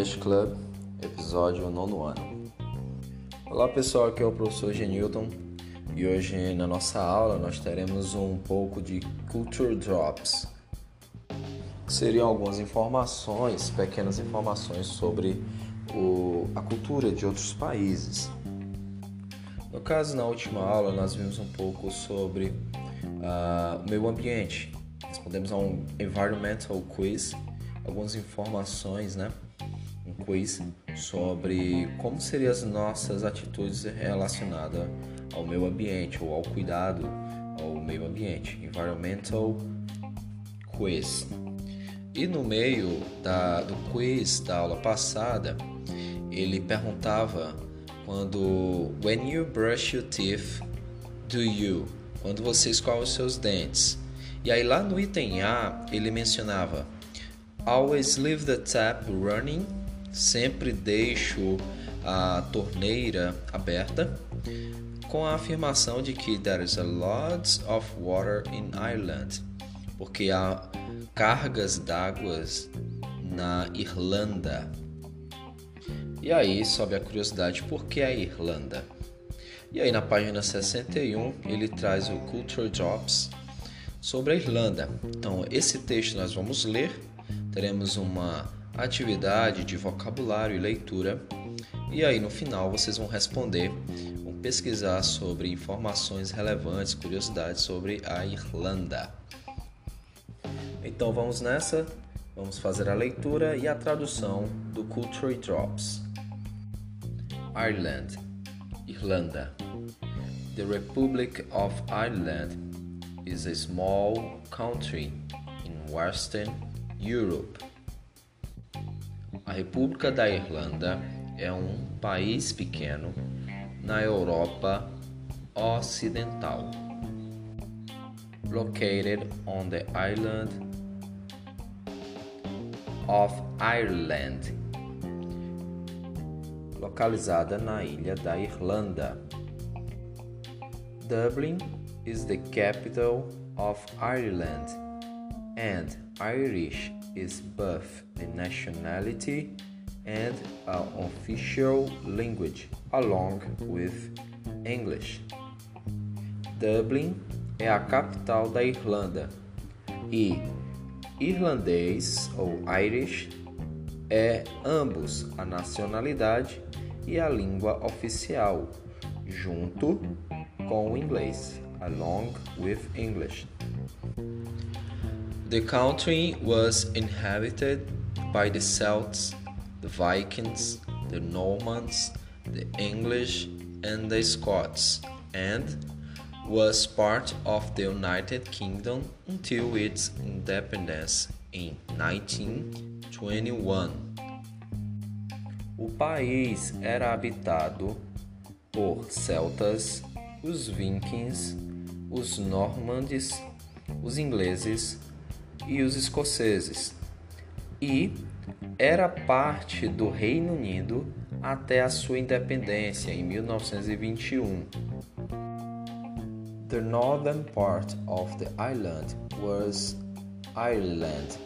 English Club, episódio nono ano. Olá pessoal, aqui é o professor Genilton e hoje na nossa aula nós teremos um pouco de Culture Drops, que seriam algumas informações, pequenas informações sobre o, a cultura de outros países. No caso, na última aula nós vimos um pouco sobre uh, o meio ambiente. Respondemos a um environmental quiz algumas informações, né? Quiz sobre como seriam as nossas atitudes relacionadas ao meio ambiente ou ao cuidado ao meio ambiente. Environmental Quiz. E no meio da, do quiz da aula passada, ele perguntava quando When you brush your teeth, do you? Quando você escova os seus dentes. E aí lá no item A, ele mencionava Always leave the tap running. Sempre deixo a torneira aberta. Com a afirmação de que there is a lot of water in Ireland. Porque há cargas d'água na Irlanda. E aí sobe a curiosidade por que a Irlanda? E aí na página 61 ele traz o Culture Drops sobre a Irlanda. Então esse texto nós vamos ler teremos uma atividade de vocabulário e leitura. E aí no final vocês vão responder, vão pesquisar sobre informações relevantes, curiosidades sobre a Irlanda. Então vamos nessa, vamos fazer a leitura e a tradução do Culture Drops. Ireland, Irlanda. The Republic of Ireland is a small country in western Europe. A República da Irlanda é um país pequeno na Europa Ocidental. Located on the island of Ireland. Localizada na ilha da Irlanda. Dublin is the capital of Ireland and Irish is both a nationality and an official language, along with English. Dublin é a capital da Irlanda e irlandês ou Irish é ambos a nacionalidade e a língua oficial, junto com o inglês, along with English. The country was inhabited by the Celts, the Vikings, the Normans, the English, and the Scots, and was part of the United Kingdom until its independence in 1921. O país era habitado por celtas, os vikings, os normandes, os ingleses, e os escoceses, e era parte do Reino Unido até a sua independência em 1921. The northern part of the island was Ireland,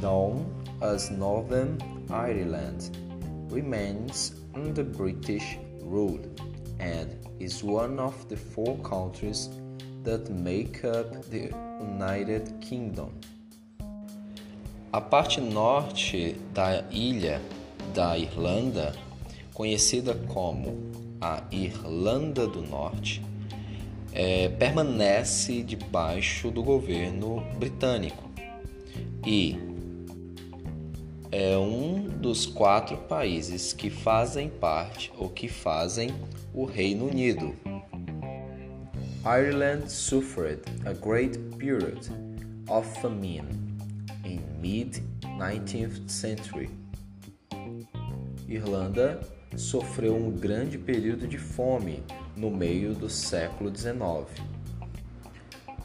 known as Northern Ireland, remains under British rule and is one of the four countries that make up the United Kingdom. A parte norte da ilha da Irlanda, conhecida como a Irlanda do Norte, é, permanece debaixo do governo britânico e é um dos quatro países que fazem parte ou que fazem o Reino Unido. Ireland suffered a great period of famine in mid-19th century. Irlanda sofreu um grande período de fome no meio do século XIX.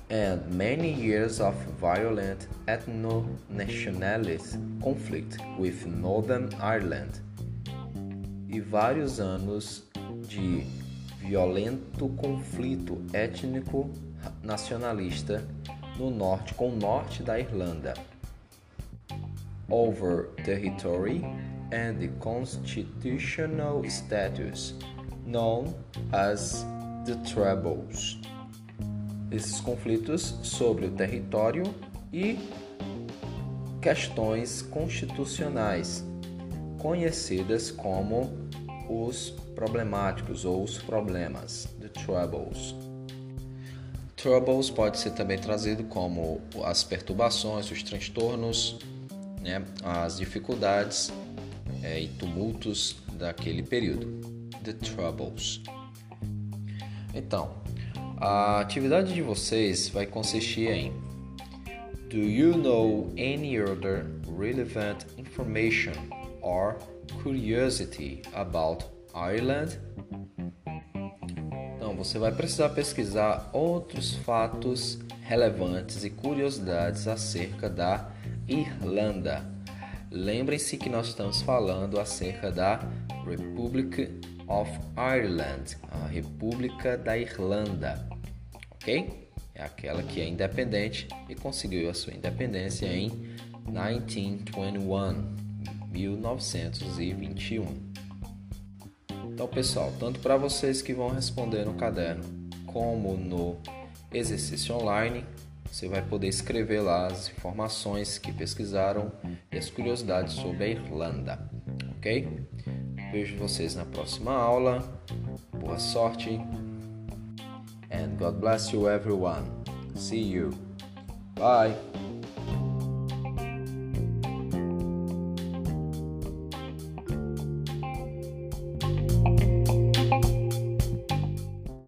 And many years of violent ethno-nationalist conflict with Northern Ireland. E vários anos de violento conflito étnico nacionalista no norte com o norte da Irlanda over territory and the constitutional status, known as the Troubles. Esses conflitos sobre o território e questões constitucionais, conhecidas como os problemáticos ou os problemas, the troubles. Troubles pode ser também trazido como as perturbações, os transtornos, né, as dificuldades é, e tumultos daquele período, the troubles. Então, a atividade de vocês vai consistir em Do you know any other relevant information or curiosity about Ireland? Então, você vai precisar pesquisar outros fatos relevantes e curiosidades acerca da Irlanda. Lembrem-se que nós estamos falando acerca da Republic of Ireland, a República da Irlanda, ok? É aquela que é independente e conseguiu a sua independência em 1921, 1921. Então, pessoal, tanto para vocês que vão responder no caderno como no exercício online, você vai poder escrever lá as informações que pesquisaram e as curiosidades sobre a Irlanda, ok? Vejo vocês na próxima aula. Boa sorte. And God bless you everyone. See you. Bye.